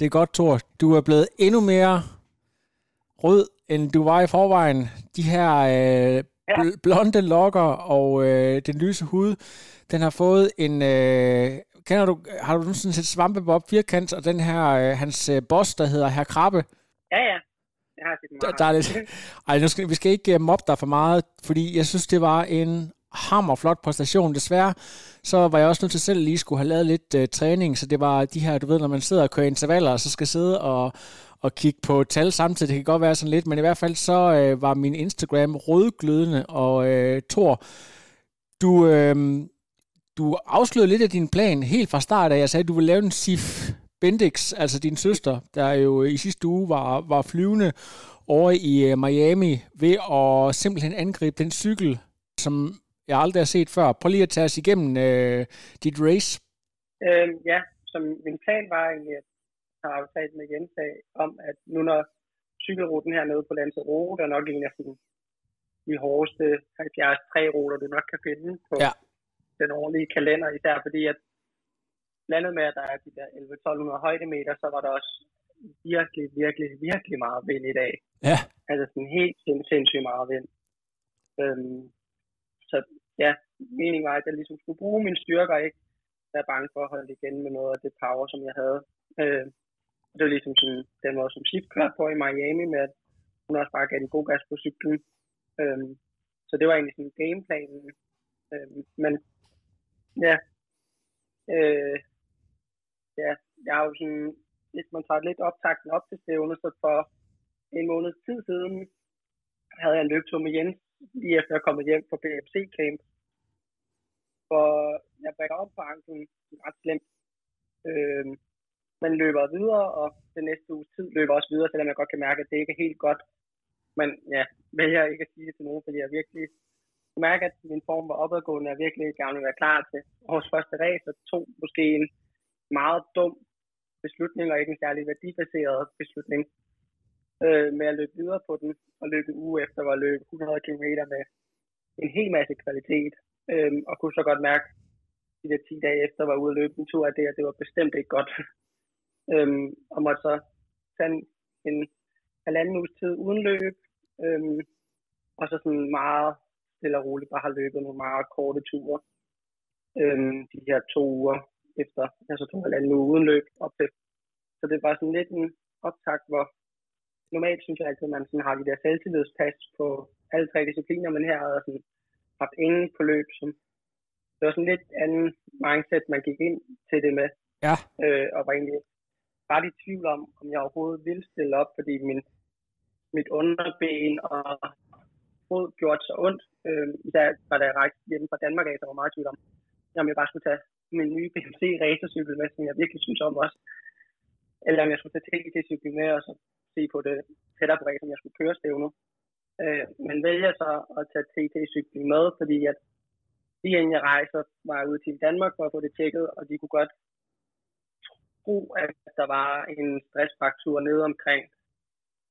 Det er godt, Thor. Du er blevet endnu mere rød, end du var i forvejen. De her øh, bl- blonde lokker og øh, den lyse hud, den har fået en... Øh, kender du, har du nogensinde set Svampebob firkant, og den her, øh, hans øh, boss, der hedder Herr Krabbe? Ja, ja. Jeg har set Der, meget. der er lidt... Ej, nu skal, vi skal ikke øh, mobbe dig for meget, fordi jeg synes, det var en hammerflot præstation. Desværre, så var jeg også nødt til selv lige skulle have lavet lidt øh, træning, så det var de her, du ved, når man sidder og kører intervaller, og så skal sidde og, og kigge på tal samtidig. Det kan godt være sådan lidt, men i hvert fald så øh, var min Instagram rødglødende, og øh, Thor, du, øh, du afslørede lidt af din plan helt fra start af. Jeg sagde, at du ville lave en SIF Bendix, altså din søster, der jo i sidste uge var, var flyvende over i øh, Miami ved at simpelthen angribe den cykel, som jeg aldrig har set før. Prøv lige at tage os igennem øh, dit race. Øhm, ja, som min plan var egentlig, at jeg har aftalt med Jens af, om, at nu når cykelruten hernede på Lanzarote er nok en af sådan, de hårdeste 73 ruter, du nok kan finde på Ja. den årlige kalender, især fordi at blandet med, at der er de der 11-1200 højdemeter, så var der også virkelig, virkelig, virkelig meget vind i dag. Ja. Altså sådan helt sind- sindssygt meget vind. Øhm, så ja, meningen var, at jeg ligesom skulle bruge mine styrker, ikke? være bange for at holde igen med noget af det power, som jeg havde. Øh, det var ligesom sådan, den måde, som Sif kørte på i Miami, med at hun også bare gav en god gas på cyklen. Øh, så det var egentlig sådan gameplanen. Øh, men ja, øh, ja, jeg har jo sådan, hvis man tager lidt optakten op til stævnet, så for en måned tid siden havde jeg en løbetur med Jens, lige efter jeg er kommet hjem fra BFC Camp. For jeg brækker op på anklen ret slemt. Øh, man løber videre, og den næste uges tid løber også videre, selvom jeg godt kan mærke, at det ikke er helt godt. Men ja, vælger ikke at sige det til nogen, fordi jeg virkelig kunne mærke, at min form var opadgående, og jeg virkelig gerne vil være klar til vores første race, og tog måske en meget dum beslutning, og ikke en særlig værdibaseret beslutning, øh, med at løbe videre på den, og løbe uge efter var løbe 100 km med en hel masse kvalitet, øh, og kunne så godt mærke, de der 10 dage efter var ude at løbe en tur af det, at det var bestemt ikke godt. øhm, og måtte så tage en, en halvanden uges tid uden løb, øhm, og så sådan meget stille og roligt bare har løbet nogle meget korte ture. Øhm, de her to uger efter, altså to halvanden uge uden løb op til. Så det var sådan lidt en optakt, hvor normalt synes jeg altid, at man sådan har de der selvtillidspas på alle tre discipliner, men her havde jeg sådan haft ingen på løb, som det var sådan lidt anden mindset, man gik ind til det med, Ja. øh, og var egentlig ret i tvivl om, om jeg overhovedet ville stille op, fordi min, mit underben og fod gjorde så ondt. Øh, da, da jeg rejste hjemme fra Danmark af, så var meget tvivl om, om jeg bare skulle tage min nye BMC racercykel med, som jeg virkelig synes om også. Eller om jeg skulle tage TT-cykel med, og så se på det setup som jeg skulle køre stævnu. Øh, men vælger så at tage TT-cyklen med, fordi at lige inden jeg rejser, var jeg ude til Danmark for at få det tjekket, og de kunne godt tro, at der var en stressfraktur nede omkring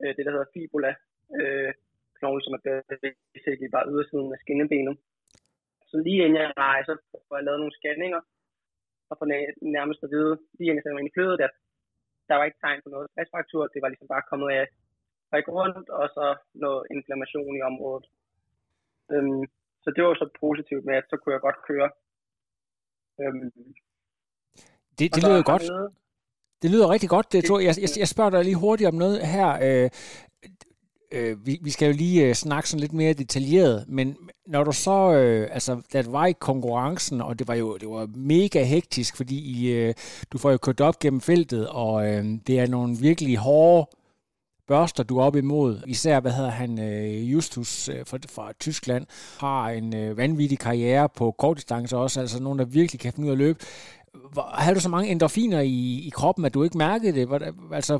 øh, det, der hedder fibula, øh, knogle, som er basically bare ydersiden af skinnebenet. Så lige inden jeg rejser, får jeg lavet nogle scanninger, og får nærmest at vide, lige inden jeg sætter mig ind i flyet, at der var ikke tegn på noget stressfraktur, det var ligesom bare kommet af række rundt, og så noget inflammation i området. Øhm, så det var så positivt med, at så kunne jeg godt køre. Øhm, Det, det lyder godt. Det lyder rigtig godt, det, Thor. Jeg, jeg, jeg spørger dig lige hurtigt om noget her. Øh, øh, vi, vi skal jo lige øh, snakke sådan lidt mere detaljeret, men når du så, øh, altså, der var i konkurrencen, og det var jo det var mega hektisk, fordi I, øh, du får jo kørt op gennem feltet, og øh, det er nogle virkelig hårde børster, du er op imod. Især, hvad hedder han, øh, Justus øh, fra, fra Tyskland, har en øh, vanvittig karriere på kortdistance også, altså nogen, der virkelig kan finde ud af at løbe. Hvor, havde du så mange endorfiner i, i kroppen, at du ikke mærkede det? Hvor, altså,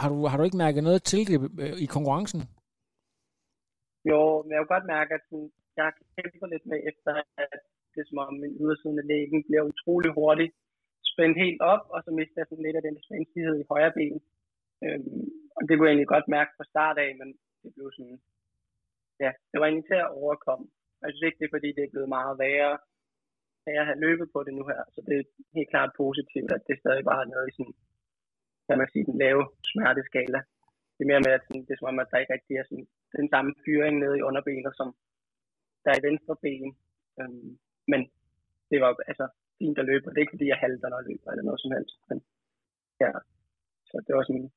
har, du, har du ikke mærket noget til det øh, i konkurrencen? Jo, men jeg kan godt mærke, at sådan, jeg kæmper lidt med efter, at det er som om min ydersiden af lægen bliver utrolig hurtigt spændt helt op, og så mister jeg sådan lidt af den spændstighed i højre ben. Øhm, og det kunne jeg egentlig godt mærke fra start af, men det blev sådan, ja, det var egentlig til at overkomme. Jeg synes ikke, det er fordi, det er blevet meget værre, at jeg har løbet på det nu her. Så det er helt klart positivt, at det stadig bare er noget i sådan, kan man sige, den lave smerteskala. Det er mere med, at sådan, det er som om, at der ikke rigtig er sådan, den samme fyring nede i underbenet, som der er i venstre ben. Øhm, men det var altså fint at løbe, og det er ikke fordi, jeg halter, når jeg løber, eller noget som helst. Men, ja, så det var sådan,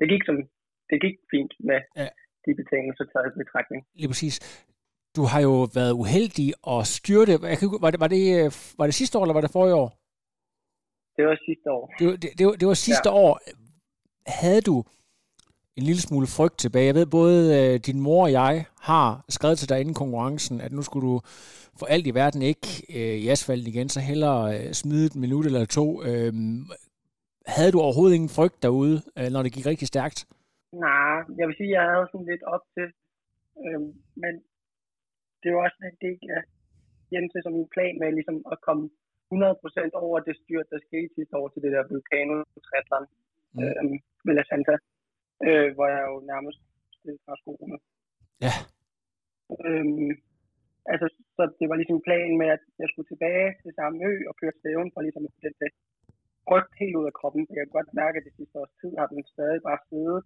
det gik som, det gik fint med ja. de betingelser taget i betragtning. Lige præcis. Du har jo været uheldig og styrte. Jeg kan, var, det, var, det, var det sidste år, eller var det forrige år? Det var sidste år. Det, det, det, var, det var sidste ja. år. Havde du en lille smule frygt tilbage. Jeg ved, både øh, din mor og jeg har skrevet til dig inden konkurrencen, at nu skulle du for alt i verden ikke øh, i asfalten igen, så hellere øh, smide et minut eller to. Øh, havde du overhovedet ingen frygt derude, øh, når det gik rigtig stærkt? Nej, jeg vil sige, at jeg havde sådan lidt op til, øh, men det var også en del af Jens som en plan med ligesom at komme 100% over det styrt, der skete sidste år til det der vulkano triathlon mm. øh, med La Santa øh, hvor jeg jo nærmest stillede fra skoene. Ja. Øhm, altså, så det var ligesom planen med, at jeg skulle tilbage til samme ø og køre stævn for ligesom at den rygt helt ud af kroppen. Jeg kan godt mærke, at det sidste års tid har den stadig bare siddet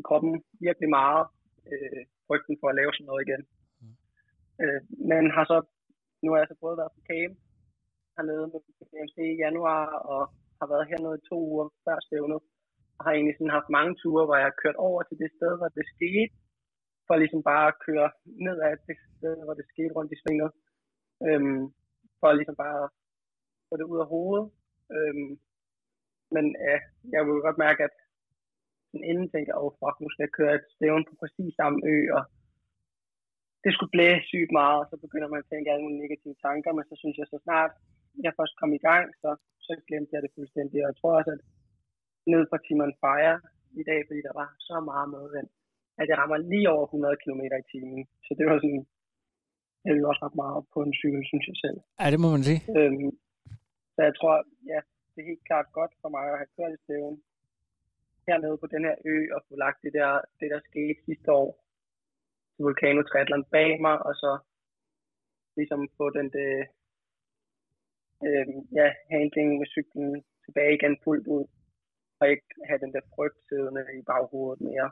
i kroppen virkelig meget. Øh, rygten for at lave sådan noget igen. Mm. Øh, men har så, nu har jeg så både været på camp hernede med BMC i januar, og har været hernede i to uger før stævnet har egentlig sådan haft mange ture, hvor jeg har kørt over til det sted, hvor det skete, for ligesom bare at køre ned ad det sted, hvor det skete rundt i svinget. Øhm, for ligesom bare at få det ud af hovedet. Øhm, men ja, jeg vil godt mærke, at inden tænkte jeg, oh fuck, nu skal jeg køre et stævn på præcis samme ø, og det skulle blæse sygt meget, og så begynder man at tænke alle mulige negative tanker, men så synes jeg så snart, jeg først kom i gang, så, så glemte jeg det fuldstændig, og jeg tror også, at ned fra Timon Fire i dag, fordi der var så meget medvind, at jeg rammer lige over 100 km i timen. Så det var sådan, det er også ret meget på en cykel, synes jeg selv. Ja, det må man sige. Øhm, så jeg tror, ja, det er helt klart godt for mig at have kørt i stævn hernede på den her ø og få lagt det der, det der skete sidste år til Vulcano Triathlon bag mig, og så ligesom få den det, øh, ja, handling med cyklen tilbage igen fuldt ud og ikke have den der frygt siddende i baghovedet mere.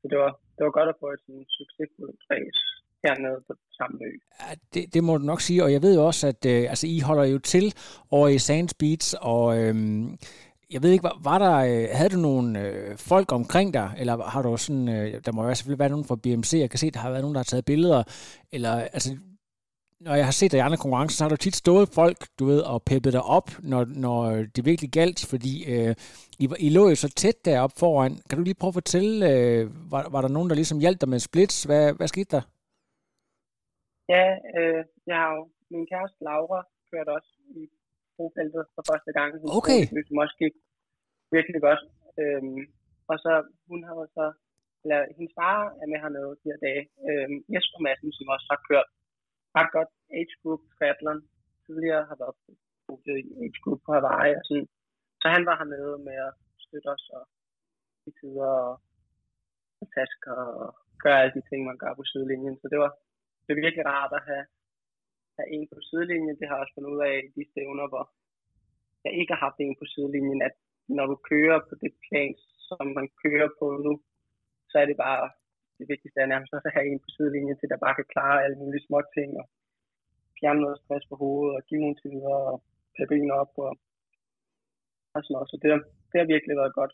Så det var, det var godt at få et sådan succesfuldt race hernede på samme ø. Ja, det, det må du nok sige, og jeg ved også, at øh, altså, I holder jo til over i Sands Beach, og øh, jeg ved ikke, var, var der, øh, havde du nogle øh, folk omkring dig, eller har du sådan, øh, der må jo selvfølgelig være nogen fra BMC, jeg kan se, der har været nogen, der har taget billeder, eller altså, når jeg har set dig i andre konkurrencer, så har der tit stået folk, du ved, og peppet dig op, når, når det virkelig galt, fordi øh, I, I lå jo så tæt deroppe foran. Kan du lige prøve at fortælle, øh, var, var der nogen, der ligesom hjalp dig med splits? Hvad, hvad skete der? Ja, øh, jeg har jo min kæreste Laura kørt også i brofeltet for første gang. Okay. Som også gik virkelig godt. Øhm, og så hun har så, eller hendes far er med hernede de her dage. Øhm, Jesper Madsen, som også har kørt ret godt age group triathlon. Tidligere har været på i age group på Hawaii og sådan. Så han var hernede med at støtte os og i tider og, og tasker og gøre alle de ting, man gør på sidelinjen. Så det var, det var virkelig rart at have, have en på sidelinjen. Det har jeg også fundet ud af i de stævner, hvor jeg ikke har haft en på sidelinjen, at når du kører på det plan, som man kører på nu, så er det bare det vigtigste er nærmest også at have en på sidelinjen til, der bare kan klare alle mulige små ting og fjerne noget stress på hovedet og give nogle tider og tage benene op og, og sådan noget. Så det, det har virkelig været godt.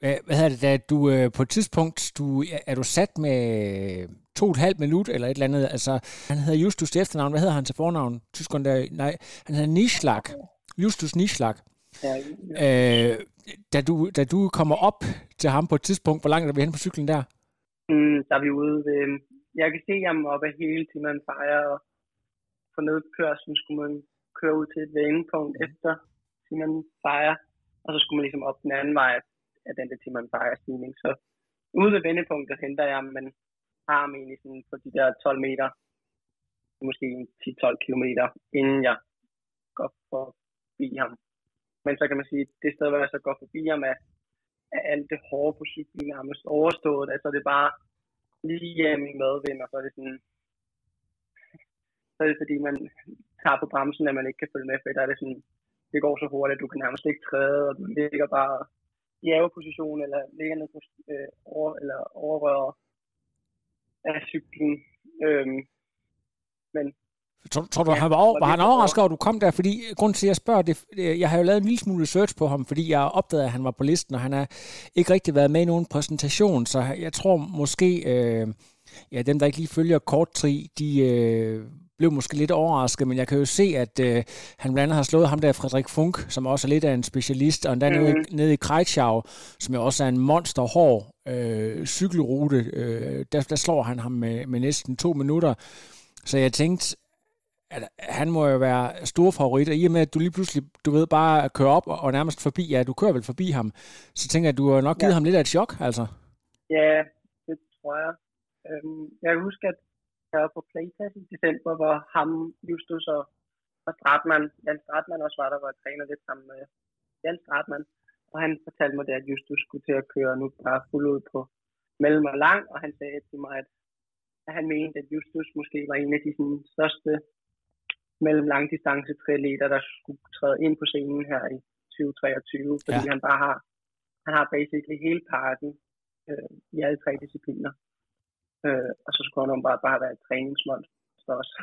Hvad, hvad hedder det, da du øh, på et tidspunkt, du, er du sat med to og et halvt minut eller et eller andet, altså han hedder Justus til efternavn, hvad hedder han til fornavn? Tyskeren der, nej, han hedder Nischlag. Justus Nischlag. Ja. Øh, da, du, da du kommer op til ham på et tidspunkt, hvor langt er vi hen på cyklen der? Mm, der er vi ude ved, jeg kan se ham op af hele tiden, man fejrer, og på nedkørslen skulle man køre ud til et vendepunkt mm. efter Simon fejrer. og så skulle man ligesom op den anden vej af den der Timon Bayer stigning. Så ude ved vendepunktet henter jeg men har mig egentlig sådan på de der 12 meter, måske 10-12 kilometer, inden jeg går forbi ham. Men så kan man sige, det sted, hvor jeg så går forbi ham, er, er alt det hårde på cyklen nærmest overstået. Altså det er bare lige øh, hjem i medvind, og så er det sådan, så er det fordi, man tager på bremsen, at man ikke kan følge med, for der er det sådan, det går så hurtigt, at du kan nærmest ikke træde, og du ligger bare i position, eller ligger ned på, øh, over, eller overrører af cyklen. Øhm, men Tror, tror du, ja, han var, over, var han overrasket over, at du kom der? Fordi grund til, at jeg spørger, det, jeg har jo lavet en lille smule search på ham, fordi jeg opdagede, at han var på listen, og han har ikke rigtig været med i nogen præsentation, så jeg tror måske, øh, ja, dem der ikke lige følger kort tri, de øh, blev måske lidt overrasket, men jeg kan jo se, at øh, han blandt andet har slået ham der, Frederik Funk, som også er lidt af en specialist, og endda mm. nede, nede i Kreitschau, som jo også er en monsterhård øh, cykelrute, øh, der, der slår han ham med, med næsten to minutter. Så jeg tænkte, at han må jo være stor favorit, og i og med, at du lige pludselig, du ved, bare kører op og nærmest forbi, ja, du kører vel forbi ham, så tænker jeg, at du har nok givet ja. ham lidt af et chok, altså. Ja, det tror jeg. Øhm, jeg husker, at jeg var på Playtest i december, hvor ham, Justus og, og Stratman, Jan Stratman også var der, hvor jeg træner lidt sammen med Jan Stratman, og han fortalte mig det, at Justus skulle til at køre nu bare fuld ud på mellem og lang, og han sagde til mig, at, at han mente, at Justus måske var en af de sådan, største mellem langdistance triatleter, der skulle træde ind på scenen her i 2023, fordi ja. han bare har, han har basically hele parken øh, i alle tre discipliner. Øh, og så skulle han bare, bare være et træningsmålster også.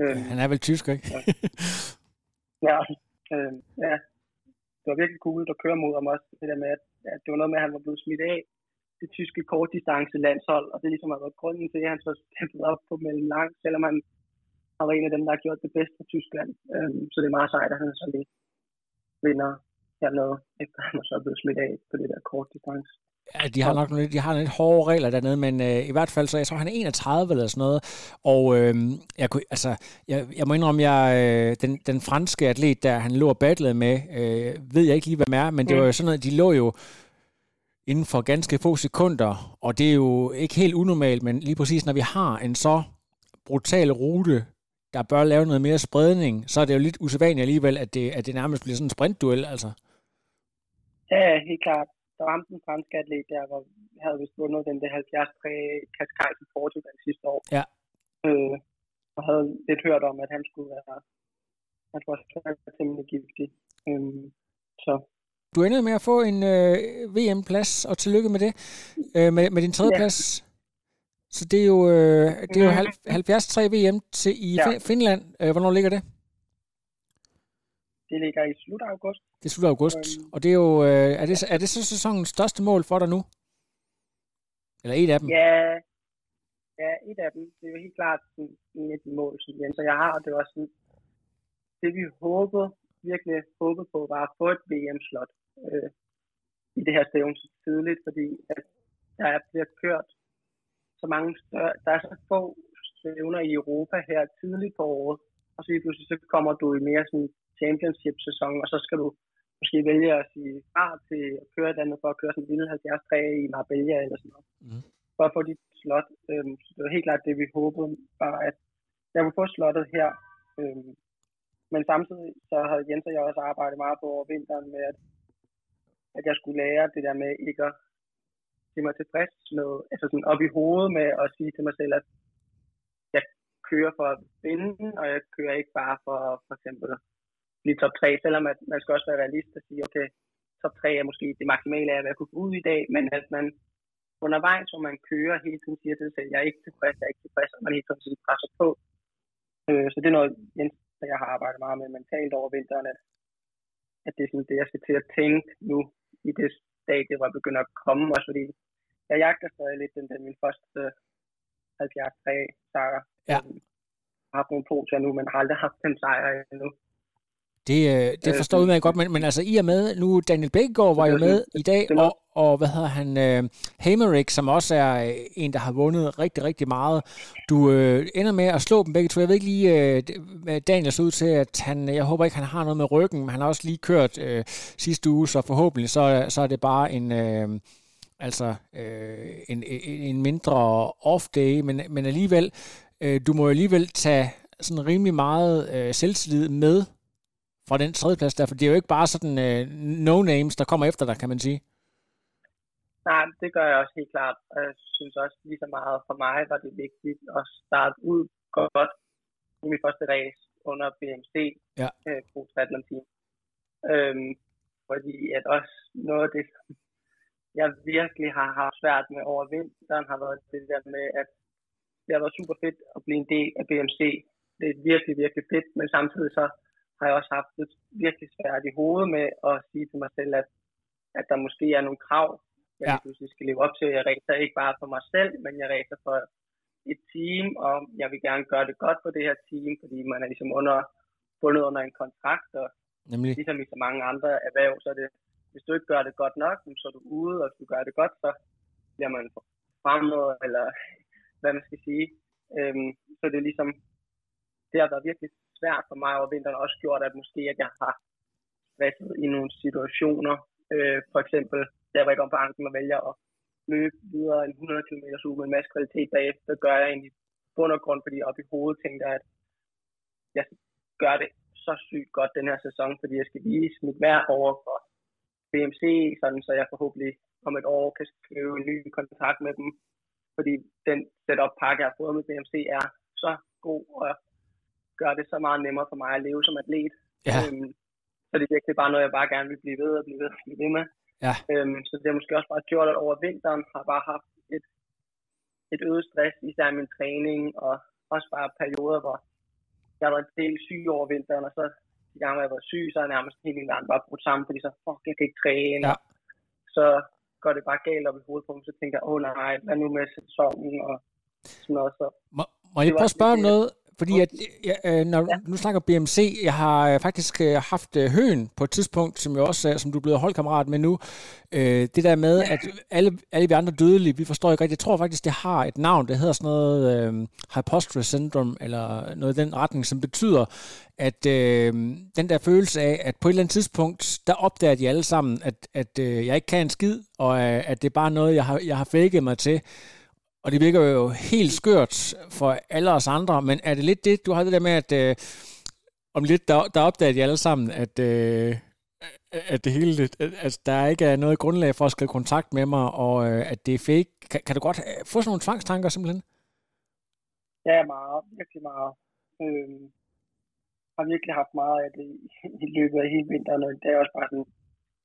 Øh, han er vel tysk, ikke? ja, ja, øh, ja, det var virkelig cool at køre mod ham også. Det der med, at, at det var noget med, at han var blevet smidt af det tyske kortdistance landshold, og det ligesom har været grunden til, at han så steppet op på mellem lang, selvom han har været en af dem, der har gjort det bedst for Tyskland. Øhm, så det er meget sejt, at han så lige vinder hernede, efter han så er blevet smidt af på det der kort distance. Ja, de har nok lidt, de har lidt hårde regler dernede, men øh, i hvert fald så jeg tror han er 31 eller sådan noget, og øh, jeg, kunne, altså, jeg, jeg må indrømme, jeg, øh, den, den franske atlet, der han lå og battlede med, øh, ved jeg ikke lige, hvad er, men det mm. var jo sådan noget, de lå jo inden for ganske få sekunder, og det er jo ikke helt unormalt, men lige præcis når vi har en så brutal rute, der bør lave noget mere spredning, så er det jo lidt usædvanligt alligevel, at det, at det nærmest bliver sådan en sprintduel, altså. Ja, helt klart. Der ramte en fransk atlet der, hvor jeg havde vist vundet den der 73 Cascais i Portugal sidste år. Ja. Øh, og havde lidt hørt om, at han skulle være, han skulle være temmelig giftig. Øh, så du endte med at få en øh, VM-plads, og tillykke med det, øh, med, med din tredje ja. plads. Så det er jo, øh, det er jo 73 VM til i ja. Finland. Øh, hvornår ligger det? Det ligger i slut af august. Det er slut af august. Øhm. Og det er jo, øh, er, det, er det så sæsonens største mål for dig nu? Eller et af dem? Ja, ja et af dem. Det er jo helt klart en af de mål, som Jens og jeg har, og det var sådan, det vi håbede, virkelig håbede på, var at få et VM-slot øh, i det her stævn så tidligt, fordi at der bliver kørt så mange større, der er så få stævner i Europa her tidligt på året, og så lige pludselig så kommer du i mere sådan championship-sæson, og så skal du måske vælge at sige fra til at køre et andet for at køre sådan en lille 70 i Marbella eller sådan noget. Mm. For at få dit slot. Øhm, så det var helt klart det, vi håbede, var at jeg kunne få slottet her. Øhm, men samtidig så havde Jens og jeg også arbejdet meget på over vinteren med, at, at jeg skulle lære det der med ikke at sige mig tilfreds med, altså sådan op i hovedet med at sige til mig selv, at jeg kører for at vinde, og jeg kører ikke bare for for eksempel blive top 3, selvom at man skal også være realist og sige, okay, top 3 er måske det maksimale af, hvad jeg kunne få ud i dag, men at man undervejs, hvor man kører hele tiden siger til sig selv, jeg er ikke tilfreds, jeg er ikke tilfreds, og man hele tiden presser på. Øh, så det er noget, Jens jeg har arbejdet meget med mentalt over vinteren, at, at det er sådan det, jeg skal til at tænke nu i det stadie, hvor jeg begynder at komme, også fordi jeg jagter stadig lidt den, den min første 70 sejr. Ja. Jeg har haft nogle podier nu, men har aldrig haft den sejr endnu. Det, øh, det forstår øh, udmærket godt, men, men altså i og med, nu Daniel Bækgaard var jo med i dag, og, og hvad hedder han, øh, Hamerick, som også er øh, en, der har vundet rigtig, rigtig meget. Du øh, ender med at slå dem begge to. Jeg ved ikke lige, øh, Daniel så ud til, at han, jeg håber ikke, han har noget med ryggen, men han har også lige kørt øh, sidste uge, så forhåbentlig så, så er det bare en... Øh, altså øh, en, en mindre off-day, men, men alligevel, øh, du må jo alligevel tage sådan rimelig meget øh, selvtillid med fra den tredjeplads der, for det er jo ikke bare sådan øh, no-names, der kommer efter dig, kan man sige. Nej, det gør jeg også helt klart. Jeg synes også lige så meget for mig var det vigtigt at starte ud godt i min første race under BMC ja. øh, Pro Triathlon Team. Øhm, fordi at også noget af det, jeg virkelig har haft svært med over vinteren, har været det der med, at det har været super fedt at blive en del af BMC. Det er virkelig, virkelig fedt, men samtidig så har jeg også haft det virkelig svært i hovedet med at sige til mig selv, at, at der måske er nogle krav, jeg ja. pludselig skal leve op til. Jeg ræser ikke bare for mig selv, men jeg ræser for et team, og jeg vil gerne gøre det godt for det her team, fordi man er ligesom under, bundet under en kontrakt, og Nemlig. ligesom i så mange andre erhverv, så er det, hvis du ikke gør det godt nok, så er du ude, og hvis du gør det godt, så bliver man fremmed, eller hvad man skal sige. Øhm, så det er ligesom, det har været virkelig svært for mig over vinteren, også gjort, at måske at jeg har stresset i nogle situationer. Øh, for eksempel, der var jeg om på angsten og vælger at løbe videre en 100 km uge med en masse kvalitet bagefter, gør jeg egentlig bund og grund, fordi op i hovedet tænker jeg, at jeg gøre det så sygt godt den her sæson, fordi jeg skal vise mit værd over for BMC, sådan så jeg forhåbentlig om et år kan skrive en ny kontakt med dem, fordi den setup pakke, jeg har fået med BMC, er så god, og gør det så meget nemmere for mig at leve som atlet. Ja. Øhm, så det er virkelig bare noget, jeg bare gerne vil blive ved og blive ved, blive ved med. Ja. Øhm, så det har måske også bare gjort, at over vinteren har bare haft et, et øget stress, især i min træning, og også bare perioder, hvor jeg har været en del syg over vinteren, og så de gange, hvor jeg været syg, så er jeg nærmest helt min verden bare brudt sammen, fordi så, fuck, jeg kan ikke træne. Ja. Så går det bare galt op i hovedet på mig, så tænker jeg, åh oh, nej, hvad nu med sæsonen, og sådan noget. Så må, må jeg prøve at spørge om noget? Fordi at, ja, når ja. nu snakker BMC, jeg har faktisk haft Høen på et tidspunkt, som jeg også som du er blevet holdkammerat med nu. det der med, at alle, alle vi andre dødelige, vi forstår ikke rigtigt. Jeg tror faktisk, det har et navn, det hedder sådan noget øh, hyposterous syndrome, eller noget i den retning, som betyder, at øh, den der følelse af, at på et eller andet tidspunkt, der opdager de alle sammen, at, at øh, jeg ikke kan en skid, og at det er bare noget, jeg har, jeg har faked mig til. Og det virker jo helt skørt for alle os andre, men er det lidt det, du har det der med, at øh, om lidt, der, der opdager de alle sammen, at, øh, at det hele, at, altså, der ikke er noget grundlag for at skrive kontakt med mig, og øh, at det er fake. Kan, kan du godt få sådan nogle tvangstanker simpelthen? Ja, meget. Virkelig meget. Øhm, har virkelig haft meget af det i, løbet af hele vinteren, og det er også bare sådan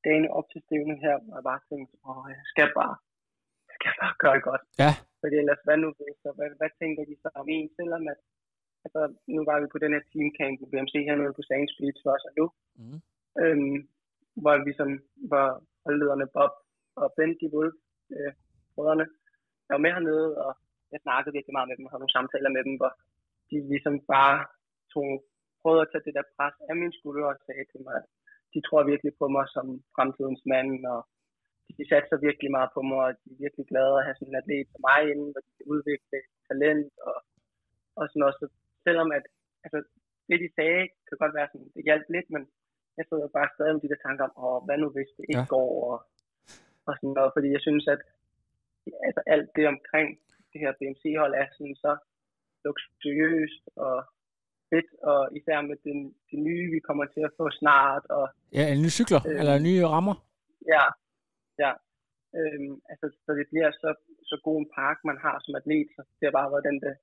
dagen op til stævnen her, hvor jeg bare tænkte, åh, jeg skal bare, jeg skal bare gøre det godt. Ja. Fordi ellers, hvad nu hvis, og hvad, hvad tænker de så om en, selvom at, altså, nu var vi på den her teamcamp på BMC hernede på Sands Beach for os og nu, mm. øhm, hvor vi som var holdlederne Bob og Ben, de Wolf, øh, brødrene, jeg var med hernede, og jeg snakkede virkelig meget med dem, og havde nogle samtaler med dem, hvor de ligesom bare tog, prøvede at tage det der pres af min skulder og sagde til mig, at de tror virkelig på mig som fremtidens mand, og de satser virkelig meget på mig, og de er virkelig glade at have sådan en atlet som mig inden, hvor de kan udvikle talent og, og sådan noget. Så selvom at, altså, det de sagde, kan godt være sådan, det hjalp lidt, men jeg sidder bare stadig med de der tanker om, åh, hvad nu hvis det ikke ja. går, og, og sådan noget, fordi jeg synes, at altså, alt det omkring det her BMC-hold er sådan så luksuriøst og fedt, og især med den, det nye, vi kommer til at få snart. Og, ja, en ny cykler, øh, eller nye rammer. Ja, ja. Øhm, altså, så det bliver så, så god en park, man har som atlet, så det har bare været den der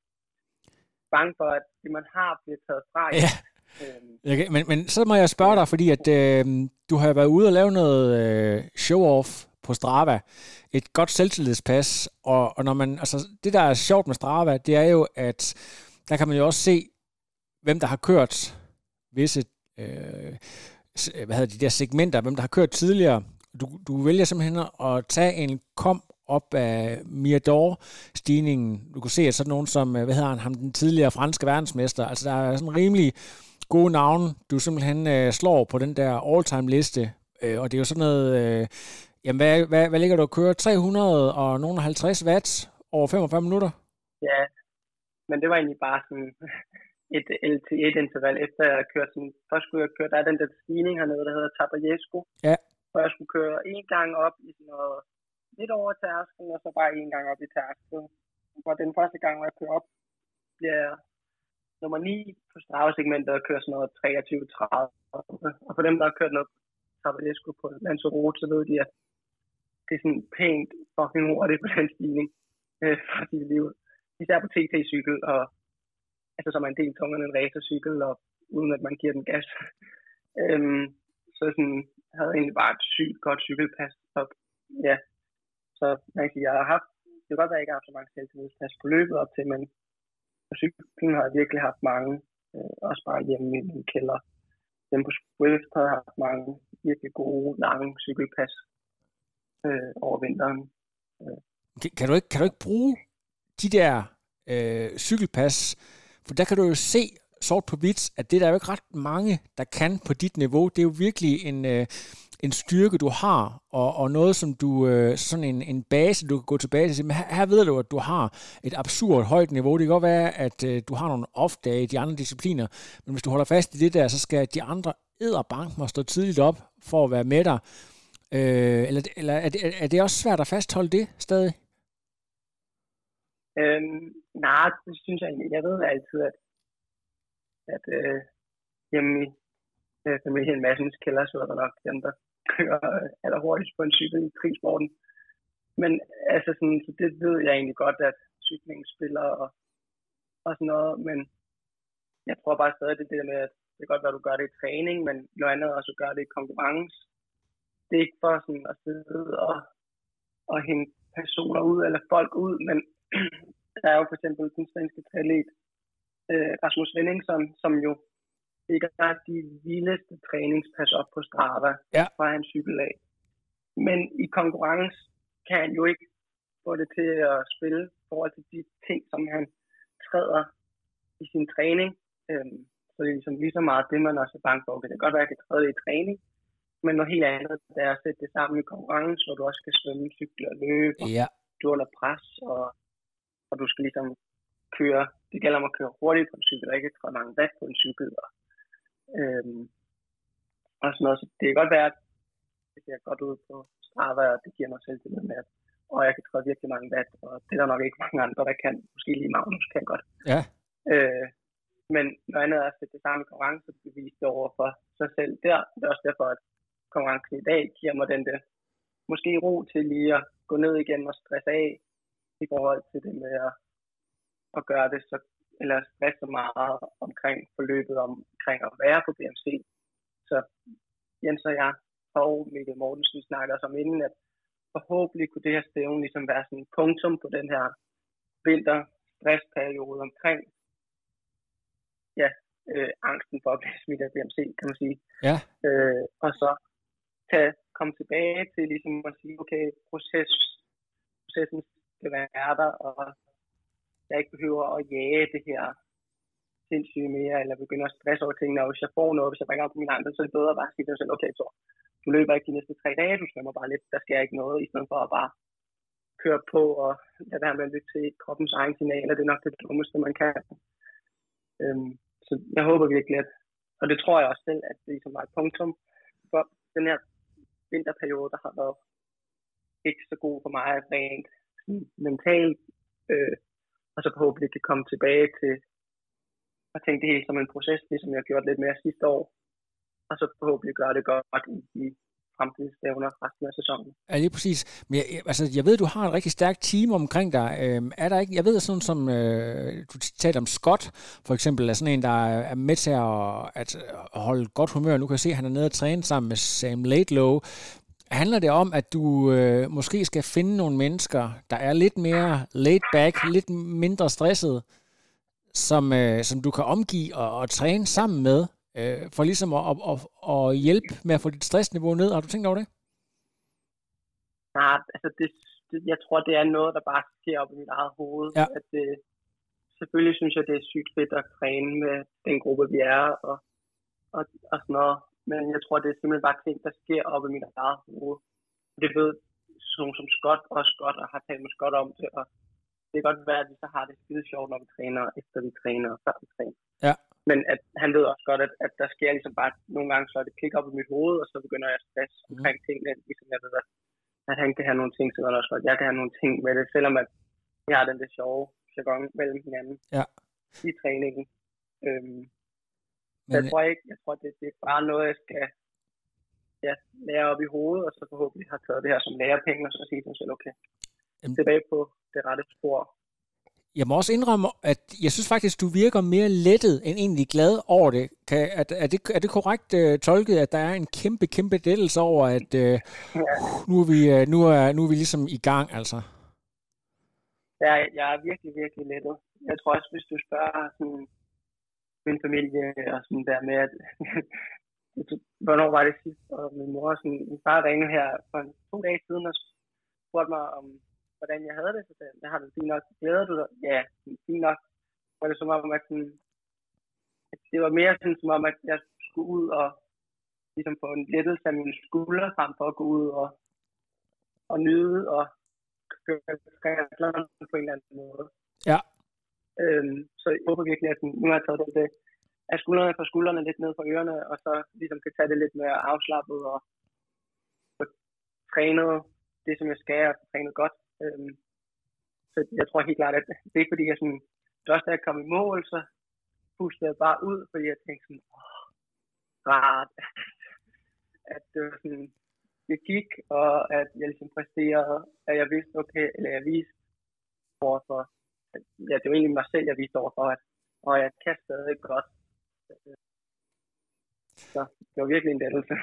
bange for, at det, man har, bliver taget fra. Ja. Øhm. Okay, men, men så må jeg spørge dig, fordi at øh, du har været ude og lave noget øh, show-off på Strava. Et godt selvtillidspas, og, og når man, altså, det der er sjovt med Strava, det er jo, at der kan man jo også se, hvem der har kørt visse øh, hvad hedder de der segmenter, hvem der har kørt tidligere. Du, du vælger simpelthen at tage en kom op af Mirador-stigningen. Du kan se, at sådan nogen som, hvad hedder han, ham, den tidligere franske verdensmester, altså der er sådan rimelig gode navne, du simpelthen øh, slår på den der all-time liste, øh, og det er jo sådan noget, øh, Jamen, hvad, hvad, hvad ligger du at køre? 300 og nogle 50 watt over 45 minutter? Ja, men det var egentlig bare sådan et LT1-interval, efter jeg havde kørt sådan, først skulle jeg køre, der er den der stigning hernede, der hedder Tabajesco. Ja. Og jeg skulle køre en gang op i sådan noget, lidt over tærsken, og så bare en gang op i tærsken. Og den første gang, hvor jeg kører op, bliver jeg nummer 9 på Strava-segmentet og kører sådan noget 23-30. Og for dem, der har kørt noget Tabajesco på Lanzarote, så ved de, at det er sådan pænt fucking hurtigt på den stigning øh, for dit liv. Især på TT-cykel, og altså som er en del tungere end en racercykel, og uden at man giver den gas. øhm, så sådan, havde egentlig bare et sygt godt cykelpas. Og, ja, så man kan sige, jeg har haft, det kan godt være, at jeg ikke har haft så mange selvtillidspas på løbet op til, men på cyklen har jeg virkelig haft mange, øh, også bare hjemme i min kælder. Dem på Swift har jeg haft mange virkelig gode, lange cykelpas øh, over vinteren. Øh. Kan, kan, du ikke, kan du ikke bruge de der øh, cykelpas, for der kan du jo se sort på hvidt, at det der er jo ikke ret mange, der kan på dit niveau. Det er jo virkelig en, øh, en styrke, du har, og, og noget, som du, øh, sådan en, en base, du kan gå tilbage til. Men her, her ved du, at du har et absurd højt niveau. Det kan godt være, at øh, du har nogle off-dage i de andre discipliner, men hvis du holder fast i det der, så skal de andre æderbank må stå tidligt op for at være med dig. Øh, eller eller er, det, er det også svært at fastholde det stadig? Øhm, nej, det synes jeg egentlig. Jeg ved altid, at, at øh, hjemme i øh, familien Massens kælder, så er der nok dem, der kører øh, allerhurtigst på en cykel i krigssporten. Men altså sådan, så det ved jeg egentlig godt, at cyklingen spiller og, og sådan noget, men jeg tror bare stadig, det der med, at det kan godt være, at du gør det i træning, men noget andet også gør det i konkurrence. Det er ikke for sådan at sidde og, og hænge personer ud, eller folk ud, men der er jo for eksempel den svenske triatlet øh, Rasmus Svendingsen, som jo ikke har de vildeste træningspas op på Strava ja. fra hans cykel af. Men i konkurrence kan han jo ikke få det til at spille i forhold til de ting, som han træder i sin træning. Øhm, så det er ligesom lige så meget det, man også er bange for. Det kan godt være, at jeg kan træde i træning, men noget helt andet, det er at sætte det sammen i konkurrence, hvor du også skal svømme, cykle og løbe. Ja. Du er under pres, og og du skal ligesom køre, det gælder om at køre hurtigt på en cykel, og ikke træde mange watt på en cykel, og, øhm, og sådan noget. Så det kan godt være, at det ser godt ud på Strava, og det giver mig selv det med, at og jeg kan træde virkelig mange watt, og det er der nok ikke mange andre, der kan. Måske lige Magnus kan godt. Ja. Øh, men noget andet er at sætte det samme konkurrencebevis over for sig selv der. Det er også derfor, at konkurrencen i dag giver mig den der måske ro til lige at gå ned igen og stresse af, i forhold til det med at, at gøre det så, eller stresse så meget omkring forløbet omkring at være på BMC. Så Jens og jeg og Mikkel Mortensen snakker som inden, at forhåbentlig kunne det her stævne ligesom være sådan en punktum på den her vinterstressperiode omkring ja, øh, angsten for at blive smidt af BMC, kan man sige. Ja. Øh, og så kan komme tilbage til ligesom at sige, okay, proces, processen skal være der, og jeg ikke behøver at jage det her sindssyge mere, eller begynde at stresse over tingene, og hvis jeg får noget, hvis jeg bringer op på min andre, så er det bedre at bare sige til mig selv, okay, så du løber ikke de næste tre dage, du svømmer bare lidt, der sker ikke noget, i stedet for at bare køre på og lade være med at lytte til kroppens egen signaler, det er nok det dummeste, man kan. Øhm, så jeg håber virkelig, at, og det tror jeg også selv, at det ligesom var et punktum for den her vinterperiode, der har været ikke så god for mig rent mentalt, øh, og så forhåbentlig kan komme tilbage til at tænke det hele som en proces, ligesom jeg har gjort lidt mere sidste år, og så forhåbentlig gøre det godt i, i fremtidsstævner resten af sæsonen. Ja, lige præcis. Men jeg, altså, jeg ved, du har et rigtig stærkt team omkring dig. Øhm, er der ikke, jeg ved sådan som, øh, du talte om Scott, for eksempel, er sådan en, der er med til at, at holde godt humør. Nu kan jeg se, at han er nede og træne sammen med Sam Laidlow. Handler det om, at du øh, måske skal finde nogle mennesker, der er lidt mere laid back, lidt mindre stresset, som, øh, som du kan omgive og, og træne sammen med, øh, for ligesom at, at, at, at hjælpe med at få dit stressniveau ned? Har du tænkt over det? Nej, altså det, det, jeg tror, det er noget, der bare sker op i mit eget hoved. Ja. At det, selvfølgelig synes jeg, det er sygt fedt at træne med den gruppe, vi er, og, og, og sådan noget. Men jeg tror, det er simpelthen bare ting, der sker op i mit eget hoved. det ved sådan som Scott også godt, og har talt med Scott om det, og det kan godt være, at vi så har det skide sjovt, når vi træner, efter vi træner, og før vi træner. Ja. Men at han ved også godt, at, at der sker ligesom bare, nogle gange så er det klik op i mit hoved, og så begynder jeg at stress Mhm. omkring mm. tingene, ligesom jeg ved, at, at han kan have nogle ting, så jeg også godt, jeg kan have nogle ting med det, selvom at jeg har den der sjove jargon mellem hinanden Ja. i træningen. Øhm, Men, jeg tror ikke, jeg tror, det, det er bare noget, jeg skal ja, lære op i hovedet, og så forhåbentlig har taget det her som lærepenge, og så sige til mig selv, okay, Jamen- tilbage på det rette spor. Jeg må også indrømme, at jeg synes faktisk, du virker mere lettet end egentlig glad over det. Kan, er, er, det, er det korrekt uh, tolket, at der er en kæmpe, kæmpe lettelse over, at uh, nu, er vi, uh, nu, er, nu er vi ligesom i gang, altså? Jeg, jeg er virkelig, virkelig lettet. Jeg tror også, hvis du spørger sådan, min familie og sådan der med, at hvornår var det sidst, og min mor, sådan, min far ringede her for en, to dage siden og spurgte mig om, hvordan jeg havde det. Så sagde jeg, har det fint nok. Glæder du dig? Ja, fint nok. Var det som om, at, sådan, at det var mere sådan, som om, at jeg skulle ud og ligesom få en lettelse af mine skuldre, frem for at gå ud og, og nyde og køre på en eller anden måde. Ja. Øhm, så jeg håber virkelig, at nu har jeg taget den, det af skuldrene fra skuldrene lidt ned fra ørerne, og så ligesom kan tage det lidt mere afslappet og få trænet det, som jeg skal, og trænet godt. Øhm, så jeg tror helt klart, at det er ikke fordi, jeg sådan, først da jeg kom i mål, så pustede jeg bare ud, fordi jeg tænkte sådan, åh, rart, at det var sådan, det gik, og at jeg ligesom præsterede, at jeg vidste, okay, eller jeg viste overfor, ja, det var egentlig mig selv, jeg viste overfor, at og jeg kan stadig godt. Så det var virkelig en lettelse.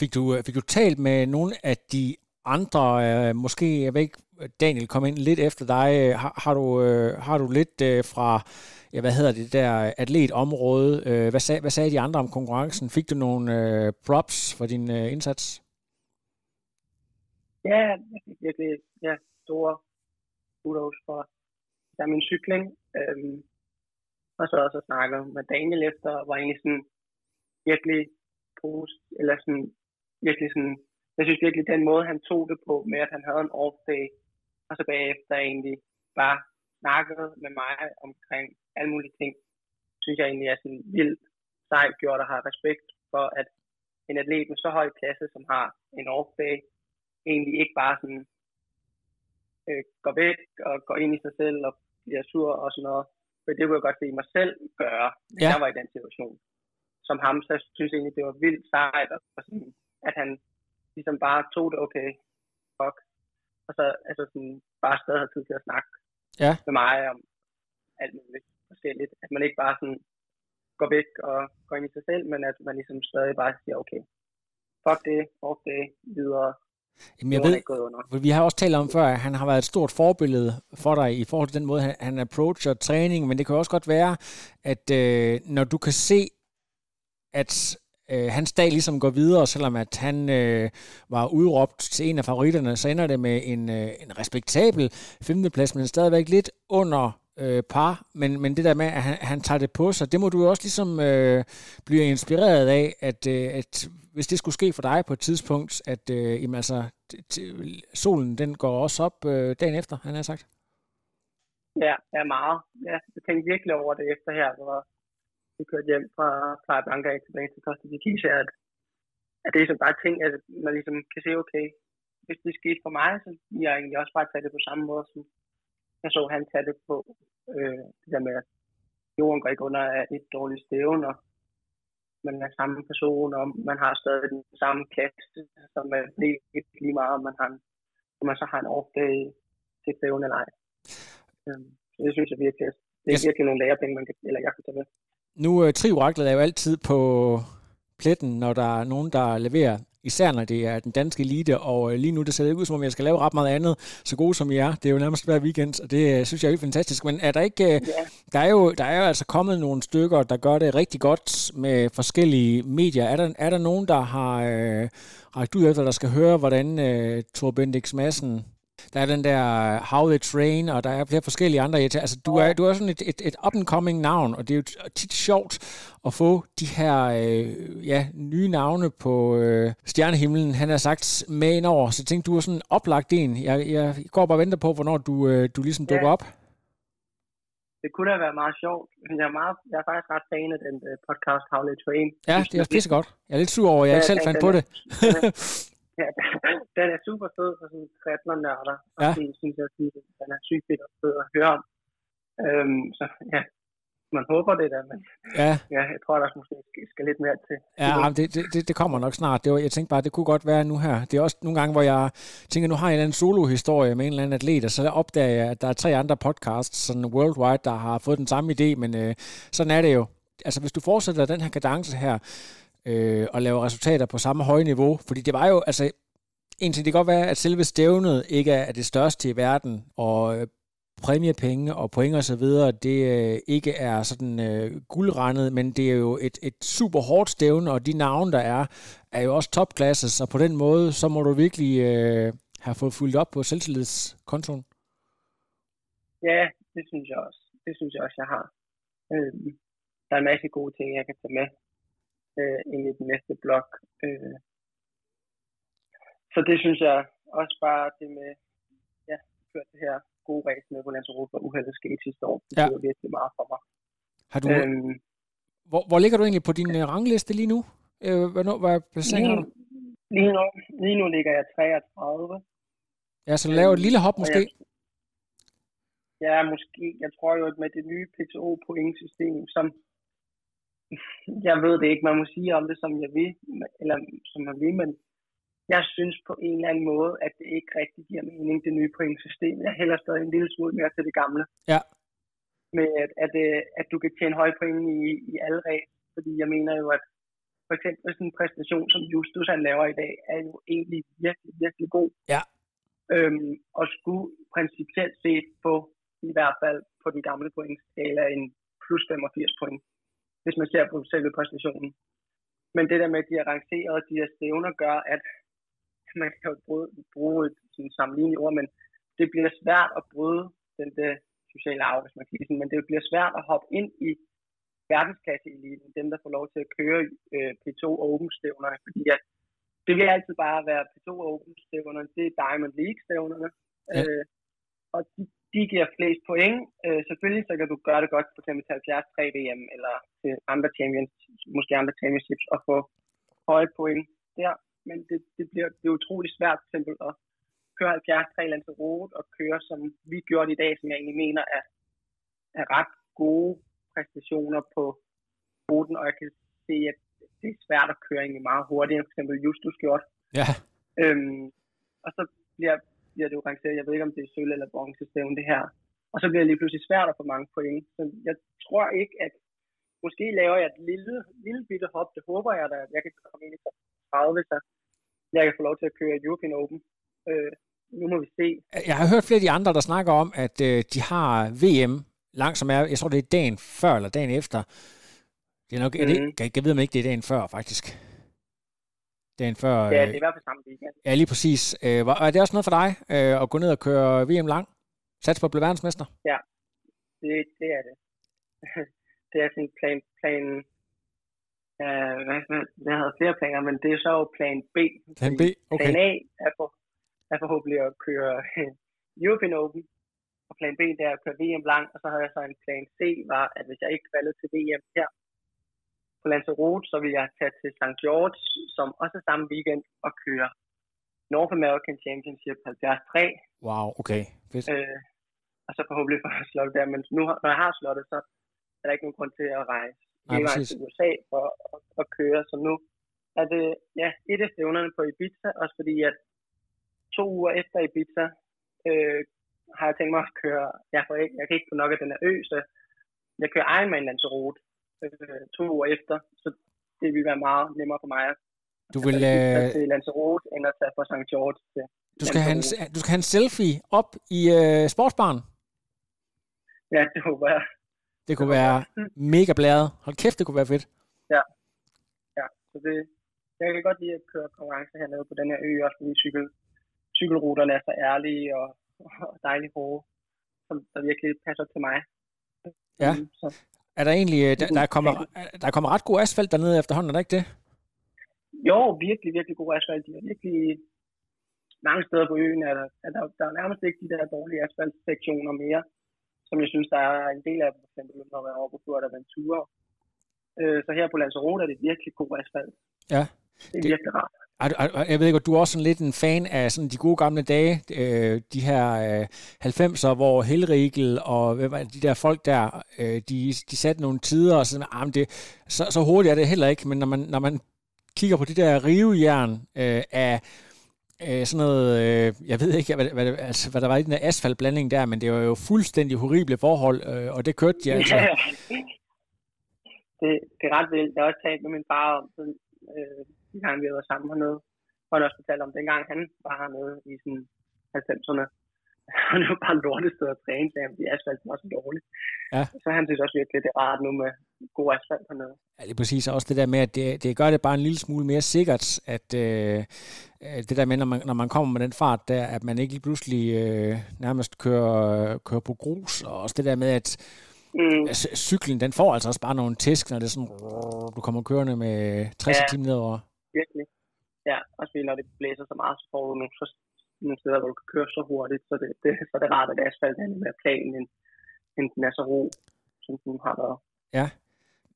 Fik du, fik du talt med nogle af de andre, øh, måske, jeg ved ikke, Daniel kom ind lidt efter dig, har, har, du, øh, har du lidt øh, fra, ja, hvad hedder det der, atletområde, øh, hvad, sag, hvad sagde de andre om konkurrencen? Fik du nogle øh, props for din øh, indsats? Ja, jeg fik virkelig ja, store kudos for der min cykling. Øhm, og så også snakket med Daniel efter, og var egentlig sådan virkelig post, eller sådan virkelig sådan, jeg synes virkelig den måde, han tog det på, med at han havde en off day, og så bagefter egentlig bare snakkede med mig omkring alle mulige ting, synes jeg egentlig er sådan vildt sejt gjort og har respekt for, at en atlet med så høj klasse, som har en off day, egentlig ikke bare sådan øh, går væk og går ind i sig selv og bliver sur og sådan noget. For det kunne jeg godt se mig selv gøre, hvis Ja. jeg var i den situation. Som ham, så synes jeg egentlig, det var vildt sejt, og sådan, at han ligesom bare tog det, okay, fuck. Og så altså sådan, bare stadig havde tid til at snakke Ja. med mig om alt muligt forskelligt. At man ikke bare sådan går væk og går ind i sig selv, men at man ligesom stadig bare siger, okay, fuck det, off det, videre. Jamen, jeg ved, under. Vi har også talt om før, at han har været et stort forbillede for dig i forhold til den måde, han, han approacher træning, men det kan også godt være, at øh, når du kan se, at øh, hans dag ligesom går videre, selvom at han øh, var udråbt til en af favoritterne, så ender det med en, øh, en respektabel femteplads, men stadigvæk lidt under øh, par, men, men det der med, at han, han tager det på sig, det må du jo også ligesom øh, blive inspireret af, at, øh, at hvis det skulle ske for dig på et tidspunkt, at øh, jamen altså, t- t- solen den går også op øh, dagen efter, han har sagt. Ja, ja, meget. Ja, jeg tænkte virkelig over det efter her, hvor vi kørte hjem fra Playa Blanca tilbage til Costa de Kisha, at, at det er så bare ting, at man ligesom kan se, okay, hvis det skete for mig, så vil jeg egentlig også bare tage det på samme måde, som jeg så han tage det på. Øh, det der med, at jorden går ikke under af et dårligt og man er samme person, og man har stadig den samme klasse, som man ikke lige meget, om man, har om man så har en off day til stævn eller ej. Øhm, så det synes jeg virkelig, det er Yes. virkelig nogle lærepenge, man kan, eller jeg kan tage med. Nu øh, trioraklet er jo altid på pletten, når der er nogen, der leverer, især når det er den danske elite, og øh, lige nu det ser det ikke ud, som om jeg skal lave ret meget andet, så gode som I er. Det er jo nærmest hver weekend, og det øh, synes jeg er helt fantastisk. Men er der ikke, øh, Ja, der er, jo, der er jo altså kommet nogle stykker, der gør det rigtig godt med forskellige medier. Er der, er der nogen, der har øh, rækket ud efter, der skal høre, hvordan øh, Thor Bendix Madsen Der er den der How They Train, og der er flere forskellige andre. Altså, du er, du er sådan et, et, et up-and-coming navn, og det er jo tit sjovt at få de her øh, ja, nye navne på øh, stjernehimlen. Han har sagt med ind over, så jeg tænkte, du er sådan oplagt en. Jeg, jeg går bare og venter på, hvornår du, øh, du ligesom dukker ja. op det kunne da være meget sjovt. Jeg er, meget, jeg er faktisk ret fan af den uh, podcast, How They Train. Ja, det er pisse godt. Jeg er lidt sur over, at jeg ja, ikke selv fandt på det. ja, den er super fed for sådan triathlon-nørder. Ja. Det synes jeg, den er sygt fedt og fed at høre om. Øhm, så ja, man håber det der, men ja. ja, jeg tror, der måske skal lidt mere til. Ja, det, det, det, det kommer nok snart. Det var, jeg tænkte bare, det kunne godt være nu her. Det er også nogle gange, hvor jeg tænker, nu har jeg en eller anden solo-historie med en eller anden atlet, og så opdager jeg, at der er tre andre podcasts, sådan worldwide, der har fået den samme idé, men øh, sådan er det jo. Altså, hvis du fortsætter den her kadence her, øh, og laver resultater på samme høje niveau, fordi det var jo, altså, en ting, det kan godt være, at selve stævnet ikke er det største i verden, og øh, præmiepenge og point og så videre, det øh, ikke er sådan øh, guldrendet, men det er jo et, et super hårdt stævne, og de navne, der er, er jo også topklasse, så på den måde, så må du virkelig øh, have fået fuldt op på selvtillidskontoen. Ja, det synes jeg også. Det synes jeg også, jeg har. Øh, der er en masse gode ting, jeg kan tage med øh, ind i den næste blog. Øh. Så det synes jeg også bare det med, ja, det her gode race med på Lanzarote, hvor uheldet skete sidste år. Det ja. virkelig meget for mig. Har du, øhm, hvor, hvor ligger du egentlig på din uh, rangliste lige nu? Øh, hvornår, hvad placering har du? Lige nu, lige nu ligger jeg 33. Ja, så du laver et lille hop måske? Jeg, ja, måske. Jeg tror jo, at med det nye PTO pointsystem, som jeg ved det ikke, man må sige om det, som jeg vil, eller som man vil, men jeg synes på en eller anden måde, at det ikke rigtig giver mening, det nye pointsystem. Jeg hælder stadig en lille smule mere til det gamle. Ja. Med at, at, øh, at du kan tjene høje point i, i alle ræs. Fordi jeg mener jo, at for eksempel sådan en præstation, som Justus han laver i dag, er jo egentlig virkelig, virkelig god. Ja. Øhm, og skulle principielt set få i hvert fald på den gamle pointskala en plus 85 point, hvis man ser på selve præstationen. Men det der med, at de er rangeret, de her stævner, gør, at man kan jo bruge, bruge et sådan sammenlignet ord, men det bliver svært at bryde den der sociale arv, hvis man kan sige men det bliver svært at hoppe ind i verdensklasseeliten, dem der får lov til at køre øh, P2 Open-stævnerne, fordi at det vil altid bare være P2 Open-stævnerne, det er Diamond League-stævnerne, ja. øh, og de, de giver flest point. Øh, selvfølgelig så kan du gøre det godt, for eksempel til 73 3 VM, eller til andre champions, måske andre championships, og få høje point der men det, det bliver det er utrolig svært for eksempel at køre 70 3 Lanzarote og køre, som vi gjorde i dag, som jeg egentlig mener er, er ret gode præstationer på ruten, og jeg kan se, at det er svært at køre egentlig meget hurtigt, for eksempel Justus gjort. Ja. Øhm, og så bliver, bliver det jo rangeret, jeg ved ikke, om det er sølv eller bronzestævn det her, og så bliver det lige pludselig svært at få mange point. Så jeg tror ikke, at måske laver jeg et lille, lille bitte hop, det håber jeg da, at jeg kan komme ind i 30, så jeg kan få lov til at køre European Open. Øh, nu må vi se. Jeg har hørt flere af de andre, der snakker om, at øh, de har VM langt som er, jeg tror det er dagen før eller dagen efter. Det er nok, mm. er det, mhm. jeg, jeg ved om ikke, det er dagen før faktisk. Dagen før. Ja, det er i hvert fald samme weekend. Ja, lige præcis. Øh, var, er det også noget for dig øh, at gå ned og køre VM lang? Sats på at blive verdensmester? Ja, det, det er det. det er sådan plan, plan øh, hvad, jeg havde flere planer, men det er så jo plan B. Plan B, okay. Plan A er, for, er forhåbentlig at køre European Open, og plan B det er at køre VM lang, og så havde jeg så en plan C, var, at hvis jeg ikke valgte til VM her på Lanzarote, så ville jeg tage til St. George, som også er samme weekend, og køre North American Championship 73. Wow, okay. Fedt. Øh, og så forhåbentlig få slået der, men nu, når jeg har slået det, så er der ikke nogen grund til at rejse hele vejen til USA for at, at køre. Så nu er det ja, et af stævnerne på Ibiza, også fordi at to uger efter Ibiza øh, har jeg tænkt mig at køre, jeg, får ikke, jeg kan ikke få nok af den her ø, så jeg kører Ironman Lanzarote øh, to uger efter, så det vil være meget nemmere for mig at du vil øh... til Lanzarote, end at tage fra St. George til du skal, have en, du skal have en selfie op i øh, sportsbaren. Ja, det håber jeg. Det kunne være mega blæret. Hold kæft, det kunne være fedt. Ja. Ja, så det, jeg kan godt lide at køre konkurrence hernede på den her ø, også fordi cykel, cykelruterne er så ærlige og, og dejligt hårde, som der virkelig passer til mig. Ja. Mm, så. Er der egentlig, øh, der, der, kommer, der kommer ret god asfalt dernede efterhånden, er der ikke det? Jo, virkelig, virkelig god asfalt. De er virkelig mange steder på øen, er der, er der, der er nærmest ikke de der dårlige asfaltsektioner mere, som jeg synes, der er en del af, for eksempel, når man er over på Fuerteventura. Øh, så her på Lanzarote er det virkelig god asfalt. Ja. Det er det, virkelig rart. Jeg ved ikke, du er også sådan lidt en fan af sådan de gode gamle dage, øh, de her øh, 90'er, hvor Helrigel og de der folk der, øh, de, de satte nogle tider, og sådan, ah, det, så, så hurtigt er det heller ikke, men når man, når man kigger på det der rivejern øh, af øh, sådan noget, øh, jeg ved ikke, hvad, hvad, altså, hvad der var i den der asfaltblanding der, men det var jo fuldstændig horrible forhold, øh, og det kørte de altså. Ja, det, det er ret vildt. Jeg har også talt med min far om, sådan, øh, de gange vi har været sammen hernede, og han også fortalt om, dengang han var hernede i sådan 90'erne, han er jo bare lortested at træne, fordi asfalten var så dårlig. Ja. Så han synes også virkelig, det er rart nu med god asfalt hernede. Ja, det er præcis også det der med, at det, det gør det bare en lille smule mere sikkert, at øh, det der med, når man, når man kommer med den fart der, at man ikke lige pludselig øh, nærmest kører, kører på grus, og også det der med, at mm. cyklen, den får altså også bare nogle tæsk, når det er sådan, du kommer kørende med 60 ja, timer nedover. Virkelig. Ja, også fordi når det blæser så meget, så får du nogle, så, nogle steder, hvor du kan køre så hurtigt, så det, det, så det er rart, at asfalt er mere plan, end, end den er så ro, som den har været. Ja,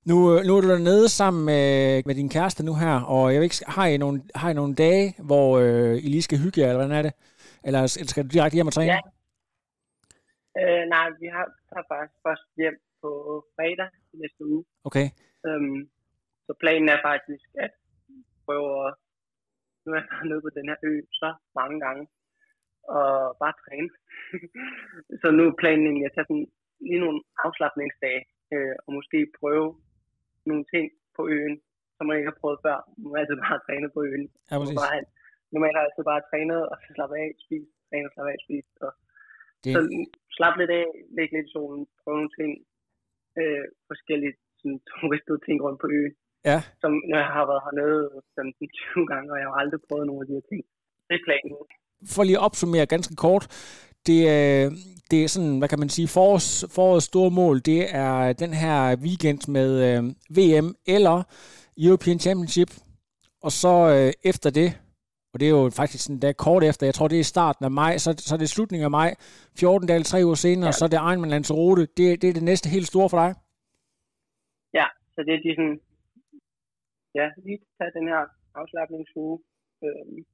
nu, øh, nu er du dernede sammen med, med din kæreste nu her, og jeg ved ikke, har I nogle, har I nogle dage, hvor øh, I lige skal hygge jer, eller hvordan er det? Eller skal du direkte hjem og træne? Ja. Øh, nej, vi har tager faktisk først hjem på fredag næste uge. Okay. Øhm, så planen er faktisk at prøve at... Nu er jeg nede på den her ø så mange gange, og bare træne. så nu er planen egentlig at tage sådan lige nogle afslappningsdage, øh, og måske prøve nogle ting på øen, som man ikke har prøvet før. Nu er altid bare trænet på øen. Ja, præcis. Bare, normalt har jeg altid bare trænet, og så slappe af, spise, træne og slappe af, spise. Og det... Så slap lidt af, lægge lidt i solen, prøve nogle ting, øh, forskellige sådan, turistede ting rundt på øen. Ja. Som når jeg har været hernede 15-20 gange, og jeg har aldrig prøvet nogle af de her ting. Det er planen. For lige at opsummere ganske kort, det, er, det er sådan, hvad kan man sige, forårs, forårets store mål, det er den her weekend med øh, VM eller European Championship. Og så øh, efter det, og det er jo faktisk sådan der kort efter, jeg tror det er starten af maj, så, så er det slutningen af maj, 14 dage, tre uger senere, ja. så er det Ironman Lanzarote. Det, det er det næste helt store for dig? Ja, så det er de sådan, ja, lige tage den her afslappningsuge, øh,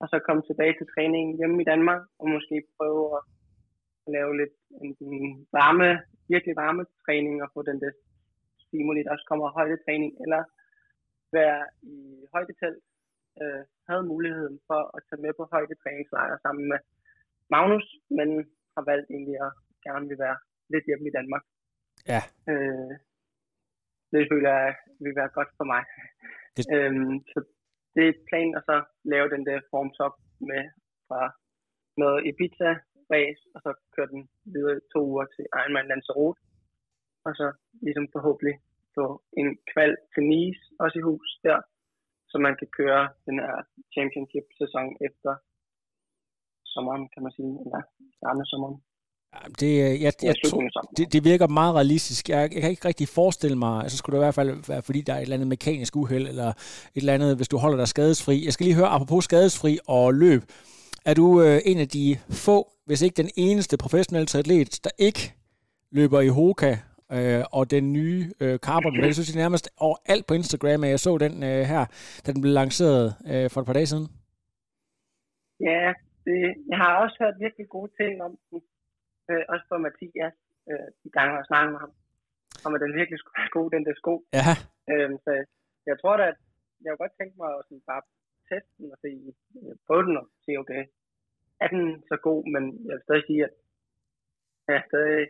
og så komme tilbage til træningen hjemme i Danmark, og måske prøve at lave lidt en, en varme, virkelig varme træning, og få den der stimuli, der også kommer højdetræning, eller være i højdetelt, øh, havde muligheden for at tage med på højdetræningslejre sammen med Magnus, men har valgt egentlig at gerne vil være lidt hjemme i Danmark. Ja. Øh, det føler jeg vil være godt for mig. Det... øhm, så det er planen at så lave den der formtop med fra noget Ibiza race, og så køre den videre to uger til Ironman Lanzarote, og så ligesom forhåbentlig få en kval til Nice også i hus der, så man kan køre den her championship-sæson efter sommeren, kan man sige, eller starten af sommeren. Det, jeg, jeg, jeg tror, det, det virker meget realistisk. Jeg, jeg kan ikke rigtig forestille mig, så skulle det i hvert fald være, fordi der er et eller andet mekanisk uheld, eller et eller andet, hvis du holder dig skadesfri. Jeg skal lige høre, apropos skadesfri og løb, er du øh, en af de få, hvis ikke den eneste professionelle atlet, der ikke løber i Hoka øh, og den nye øh, carbon. Men jeg synes nærmest overalt på Instagram, at jeg så den øh, her, da den blev lanceret øh, for et par dage siden. Ja, det, jeg har også hørt virkelig gode ting om den. Øh, også for Mathias, øh, de gange jeg har snakket med ham. Om at den virkelig skulle være god, den der sko. Ja. Øh, så jeg tror da, at jeg kunne godt tænke mig at sådan bare teste den og se øh, på den og se, okay, er den så god, men jeg vil stadig sige, at jeg er stadig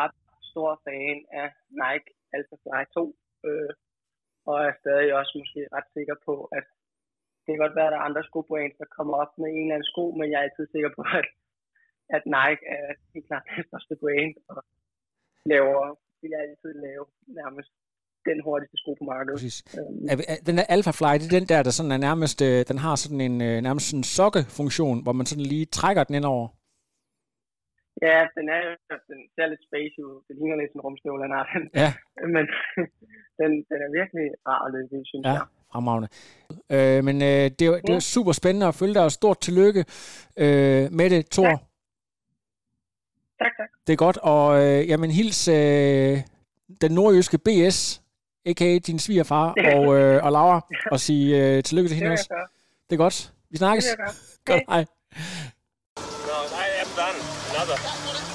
ret stor fan af Nike Alpha Fly 2, øh, og er stadig også måske ret sikker på, at det kan godt være, at der er andre skobrands, der kommer op med en eller anden sko, men jeg er altid sikker på, at, at Nike er helt klart det største brand, og laver, vil jeg altid lave nærmest den hurtigste sko på markedet. Præcis. Øhm. Den der Alpha Fly, det er den der, der sådan er nærmest, øh, den har sådan en øh, nærmest en sokkefunktion, hvor man sådan lige trækker den ind over. Ja, den er den ser lidt space ud. Det ligner lidt en rumstøvle, den har den. Ja. Men den, den er virkelig rar at løbe synes ja. jeg. Fremragende. Øh, men øh, det, er, det er super spændende at følge dig, og stort tillykke øh, med det, Thor. Tak. Tak, tak. Det er godt, og øh, jamen hils øh, den nordjyske BS, a.k.a. din svigerfar og, øh, og Laura, og sige øh, tillykke til hende også. Det er godt. Vi snakkes. Det er godt. Hej. No, I am done. Another.